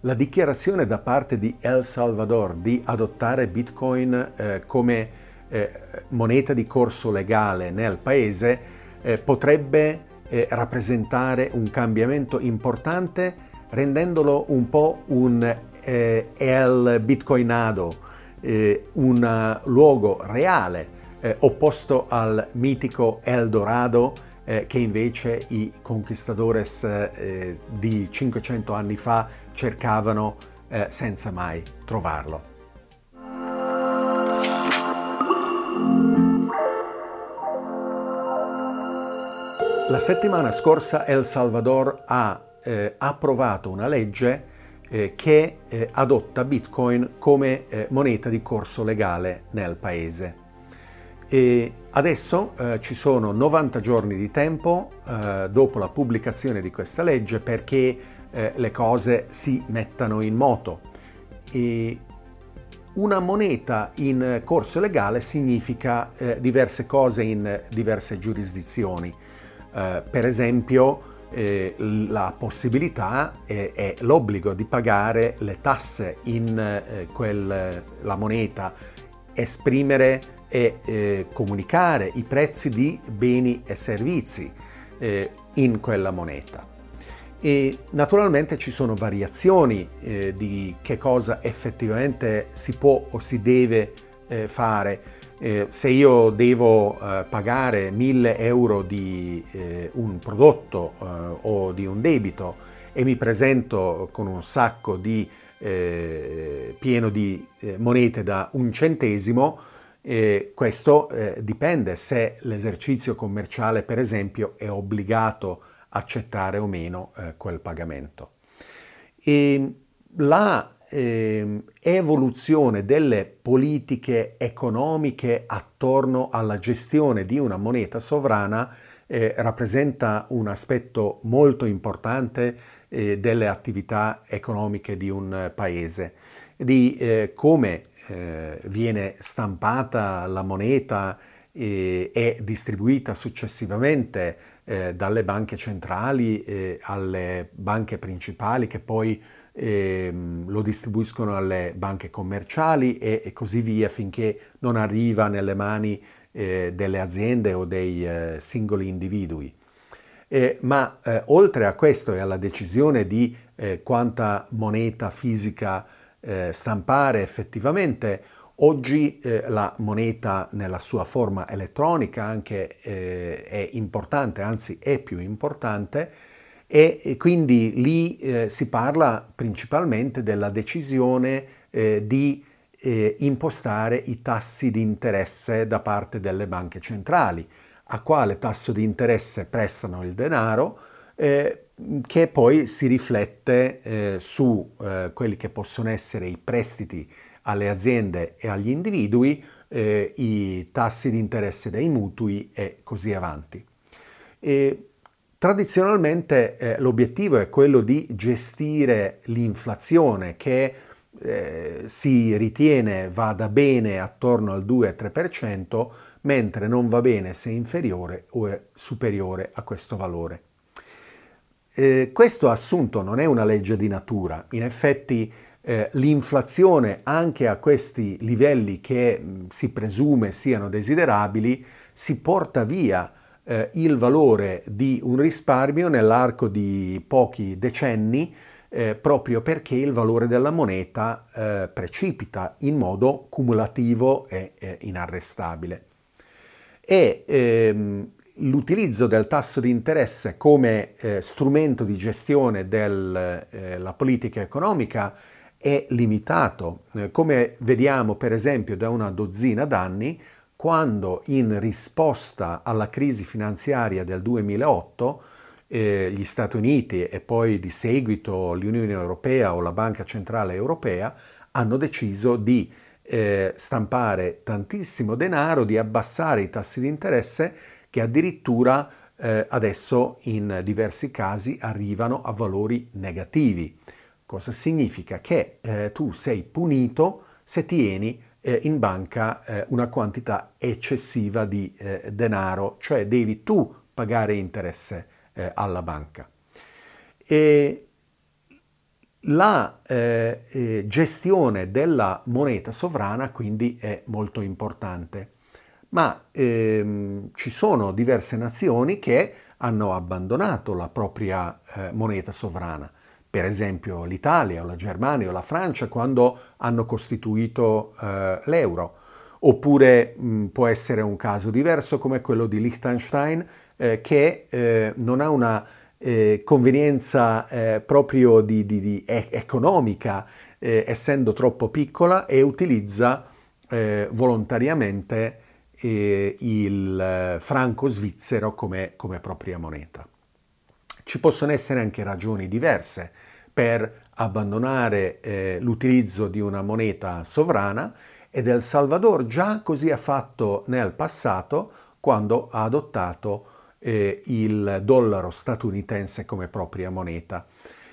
La dichiarazione da parte di El Salvador di adottare Bitcoin eh, come eh, moneta di corso legale nel paese eh, potrebbe eh, rappresentare un cambiamento importante rendendolo un po' un eh, El Bitcoinado, eh, un luogo reale opposto al mitico El Dorado eh, che invece i conquistadores eh, di 500 anni fa cercavano eh, senza mai trovarlo. La settimana scorsa El Salvador ha eh, approvato una legge eh, che eh, adotta Bitcoin come moneta di corso legale nel paese. E adesso eh, ci sono 90 giorni di tempo eh, dopo la pubblicazione di questa legge perché eh, le cose si mettano in moto. E una moneta in corso legale significa eh, diverse cose in diverse giurisdizioni. Eh, per esempio, eh, la possibilità è, l'obbligo di pagare le tasse in quella moneta, esprimere e eh, comunicare i prezzi di beni e servizi eh, in quella moneta. E naturalmente ci sono variazioni eh, di che cosa effettivamente si può o si deve eh, fare. Eh, se io devo eh, pagare 1000 euro di un prodotto o di un debito e mi presento con un sacco di, pieno di monete da un centesimo, e questo eh, dipende se l'esercizio commerciale, per esempio, è obbligato a accettare o meno eh, quel pagamento. E la eh, evoluzione delle politiche economiche attorno alla gestione di una moneta sovrana eh, rappresenta un aspetto molto importante eh, delle attività economiche di un paese, di eh, come eh, viene stampata la moneta e è distribuita successivamente eh, dalle banche centrali eh, alle banche principali che poi ehm, lo distribuiscono alle banche commerciali e, e, così via finché non arriva nelle mani eh, delle aziende o dei eh, singoli individui. Eh, ma eh, oltre a questo e alla decisione di eh, quanta moneta fisica eh, stampare effettivamente. Oggi eh, la moneta nella sua forma elettronica anche eh, è importante, anzi è più importante e, e quindi lì eh, si parla principalmente della decisione eh, di eh, impostare i tassi di interesse da parte delle banche centrali. A quale tasso di interesse prestano il denaro? Eh, che poi si riflette eh, su eh, quelli che possono essere i prestiti alle aziende e agli individui, eh, i tassi di interesse dei mutui e così avanti. E tradizionalmente eh, l'obiettivo è quello di gestire l'inflazione che eh, si ritiene vada bene attorno al 2-3%, mentre non va bene se inferiore o superiore a questo valore. Eh, questo assunto non è una legge di natura, in effetti eh, l'inflazione anche a questi livelli che mh, si presume siano desiderabili si porta via eh, il valore di un risparmio nell'arco di pochi decenni eh, proprio perché il valore della moneta eh, precipita in modo cumulativo e inarrestabile. E ehm, l'utilizzo del tasso di interesse come eh, strumento di gestione della eh, politica economica è limitato, eh, come vediamo per esempio da una dozzina d'anni, quando in risposta alla crisi finanziaria del 2008 eh, gli Stati Uniti e poi di seguito l'Unione Europea o la Banca Centrale Europea hanno deciso di eh, stampare tantissimo denaro, di abbassare i tassi di interesse che addirittura eh, adesso in diversi casi arrivano a valori negativi. Cosa significa? Che eh, tu sei punito se tieni eh, in banca eh, una quantità eccessiva di eh, denaro, cioè devi tu pagare interesse eh, alla banca. E la gestione della moneta sovrana quindi è molto importante, ma ehm, ci sono diverse nazioni che hanno abbandonato la propria eh, moneta sovrana, per esempio l'Italia o la Germania o la Francia quando hanno costituito eh, l'euro, oppure mh, può essere un caso diverso come quello di Liechtenstein eh, che eh, non ha una eh, convenienza eh, proprio di, di, di economica, essendo troppo piccola, e utilizza volontariamente eh, il franco svizzero come, come, propria moneta. Ci possono essere anche ragioni diverse per abbandonare eh, l'utilizzo di una moneta sovrana ed El Salvador già così ha fatto nel passato quando ha adottato eh, il dollaro statunitense come propria moneta.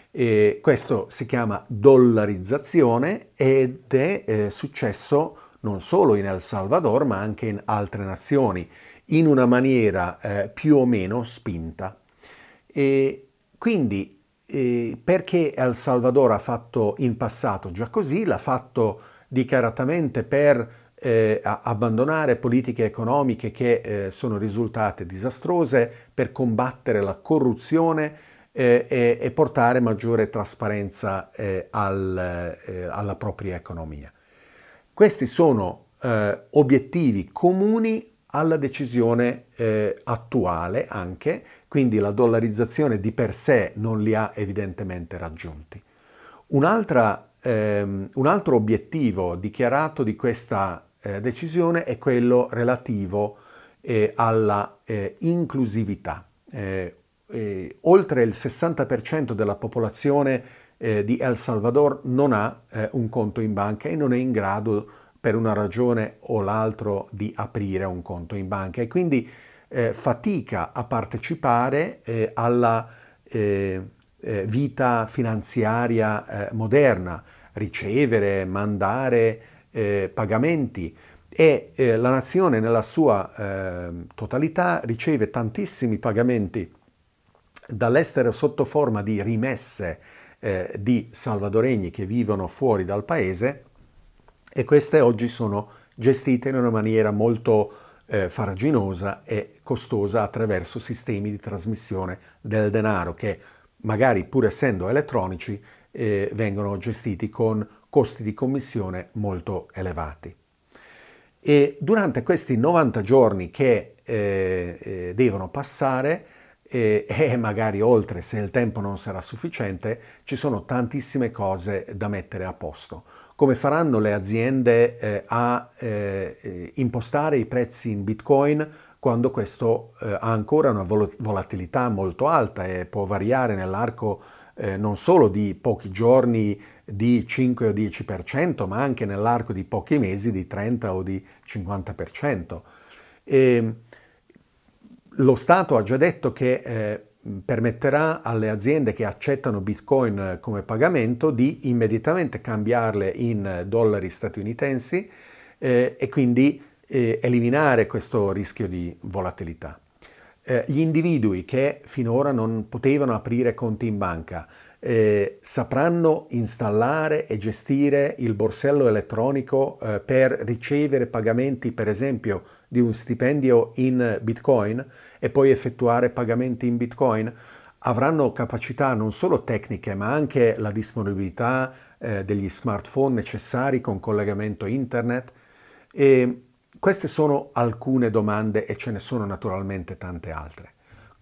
E questo si chiama dollarizzazione ed è eh, successo non solo in El Salvador ma anche in altre nazioni in una maniera eh, più o meno spinta. E quindi eh, perché El Salvador ha fatto in passato già così? L'ha fatto dichiaratamente per eh, abbandonare politiche economiche che eh, sono risultate disastrose per combattere la corruzione eh, e, portare maggiore trasparenza eh, alla propria economia. Questi sono eh, obiettivi comuni alla decisione attuale anche, quindi la dollarizzazione di per sé non li ha evidentemente raggiunti. Ehm, un altro obiettivo dichiarato di questa eh, decisione è quello relativo eh, alla eh, inclusività. Eh, eh, oltre il 60% della popolazione eh, di El Salvador non ha un conto in banca e non è in grado per una ragione o l'altro di aprire un conto in banca. E quindi fatica a partecipare alla vita finanziaria moderna, ricevere, mandare eh, pagamenti. E eh, la nazione nella sua eh, totalità riceve tantissimi pagamenti dall'estero sotto forma di rimesse eh, di salvadoregni che vivono fuori dal paese e queste oggi sono gestite in una maniera molto eh, faraginosa e costosa attraverso sistemi di trasmissione del denaro che magari pur essendo elettronici eh, vengono gestiti con costi di commissione molto elevati. E durante questi 90 giorni che eh, eh, devono passare, eh, e magari oltre se il tempo non sarà sufficiente, ci sono tantissime cose da mettere a posto. Come faranno le aziende eh, a eh, impostare i prezzi in Bitcoin quando questo eh, ha ancora una vol- volatilità molto alta e può variare nell'arco eh, non solo di pochi giorni di 5 o 10%, ma anche nell'arco di pochi mesi di 30 o di 50%. E lo Stato ha già detto che eh, permetterà alle aziende che accettano Bitcoin come pagamento di immediatamente cambiarle in dollari statunitensi eh, e quindi eh, eliminare questo rischio di volatilità. Eh, gli individui che finora non potevano aprire conti in banca eh, sapranno installare e gestire il borsello elettronico eh, per ricevere pagamenti, per esempio, di un stipendio in Bitcoin e poi effettuare pagamenti in Bitcoin, avranno capacità non solo tecniche, ma anche la disponibilità eh, degli smartphone necessari con collegamento internet. E queste sono alcune domande e ce ne sono naturalmente tante altre.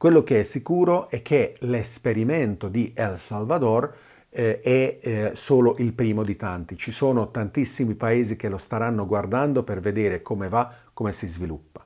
Quello che è sicuro è che l'esperimento di El Salvador eh, è eh, solo il primo di tanti. Ci sono tantissimi paesi che lo staranno guardando per vedere come va, come si sviluppa.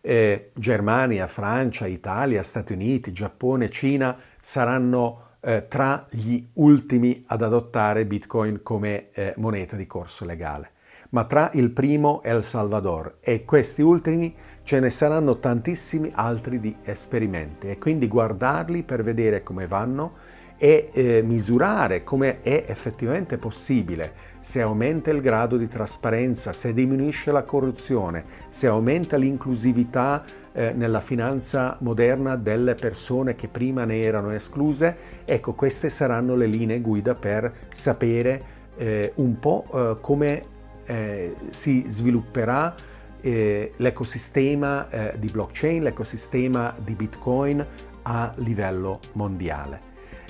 Eh, Germania, Francia, Italia, Stati Uniti, Giappone, Cina saranno eh, tra gli ultimi ad adottare Bitcoin come eh, moneta di corso legale ma tra il primo El Salvador. E questi ultimi ce ne saranno tantissimi altri di esperimenti. E quindi guardarli per vedere come vanno e eh, misurare come è effettivamente possibile, se aumenta il grado di trasparenza, se diminuisce la corruzione, se aumenta l'inclusività eh, nella finanza moderna delle persone che prima ne erano escluse, ecco queste saranno le linee guida per sapere eh, un po' eh, come eh, si svilupperà eh, l'ecosistema eh, di blockchain, l'ecosistema di Bitcoin a livello mondiale.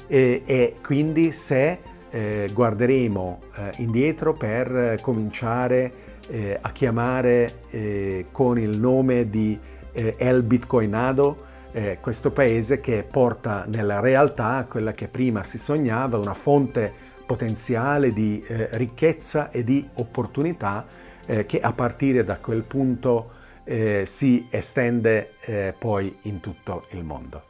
E, e quindi se eh, guarderemo eh, indietro per cominciare eh, a chiamare con il nome di El Bitcoinado questo paese che porta nella realtà quella che prima si sognava, una fonte potenziale di ricchezza e di opportunità che a partire da quel punto si estende poi in tutto il mondo.